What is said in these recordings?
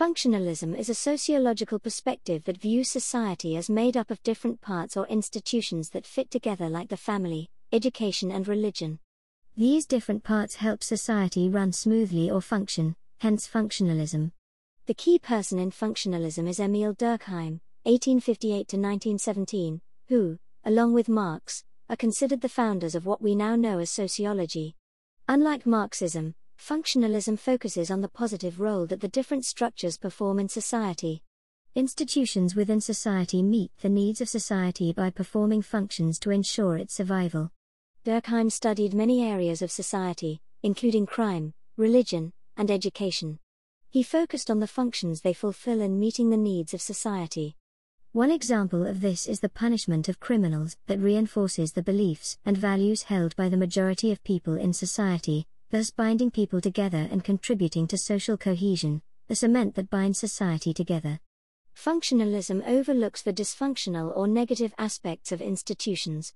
Functionalism is a sociological perspective that views society as made up of different parts or institutions that fit together like the family, education, and religion. These different parts help society run smoothly or function, hence functionalism. The key person in functionalism is Emile Durkheim, 1858 to 1917, who, along with Marx, are considered the founders of what we now know as sociology. Unlike Marxism, functionalism focuses on the positive role that the different structures perform in society. Institutions within society meet the needs of society by performing functions to ensure its survival. Durkheim studied many areas of society, including crime, religion, and education. He focused on the functions they fulfill in meeting the needs of society. One example of this is the punishment of criminals that reinforces the beliefs and values held by the majority of people in society, thus binding people together and contributing to social cohesion, the cement that binds society together. Functionalism overlooks the dysfunctional or negative aspects of institutions.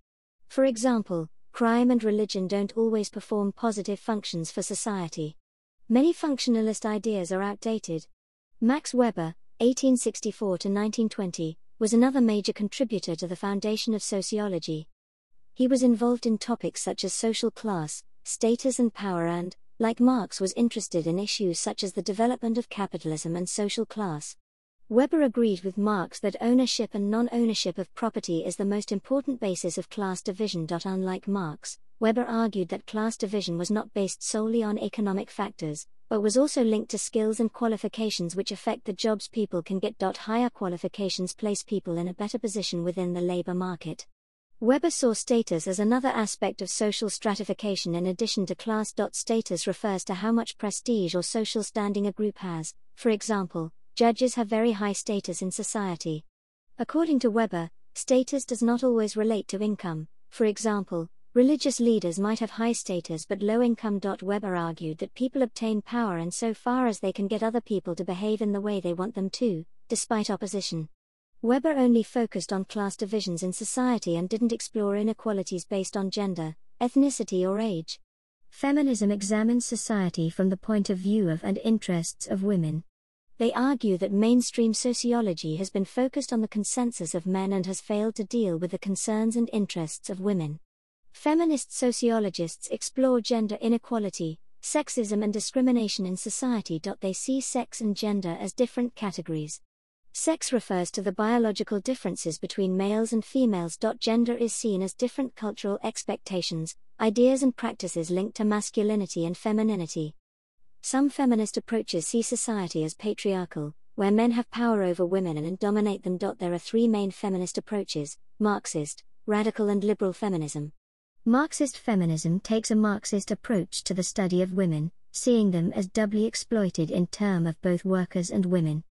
For example, crime and religion don't always perform positive functions for society. Many functionalist ideas are outdated. Max Weber, 1864 to 1920, was another major contributor to the foundation of sociology. He was involved in topics such as social class, status, and power, and, like Marx, was interested in issues such as the development of capitalism and social class. Weber agreed with Marx that ownership and non ownership of property is the most important basis of class division. Unlike Marx, Weber argued that class division was not based solely on economic factors, but was also linked to skills and qualifications which affect the jobs people can get. Higher qualifications place people in a better position within the labor market. Weber saw status as another aspect of social stratification in addition to class. Status refers to how much prestige or social standing a group has, for example, judges have very high status in society. According to Weber, status does not always relate to income, for example, Religious leaders might have high status but low income. Weber argued that people obtain power insofar as they can get other people to behave in the way they want them to, despite opposition. Weber only focused on class divisions in society and didn't explore inequalities based on gender, ethnicity, or age. Feminism examines society from the point of view of and interests of women. They argue that mainstream sociology has been focused on the consensus of men and has failed to deal with the concerns and interests of women. Feminist sociologists explore gender inequality, sexism, and discrimination in society. They see sex and gender as different categories. Sex refers to the biological differences between males and females. Gender is seen as different cultural expectations, ideas, and practices linked to masculinity and femininity. Some feminist approaches see society as patriarchal, where men have power over women and dominate them. There are three main feminist approaches Marxist, radical, and liberal feminism. Marxist feminism takes a Marxist approach to the study of women, seeing them as doubly exploited in term of both workers and women.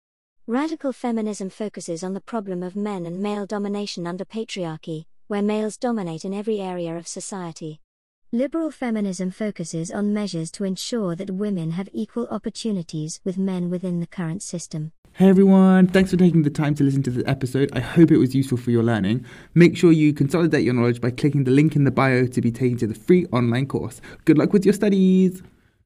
Radical feminism focuses on the problem of men and male domination under patriarchy, where males dominate in every area of society. Liberal feminism focuses on measures to ensure that women have equal opportunities with men within the current system. Hey everyone, thanks for taking the time to listen to this episode. I hope it was useful for your learning. Make sure you consolidate your knowledge by clicking the link in the bio to be taken to the free online course. Good luck with your studies!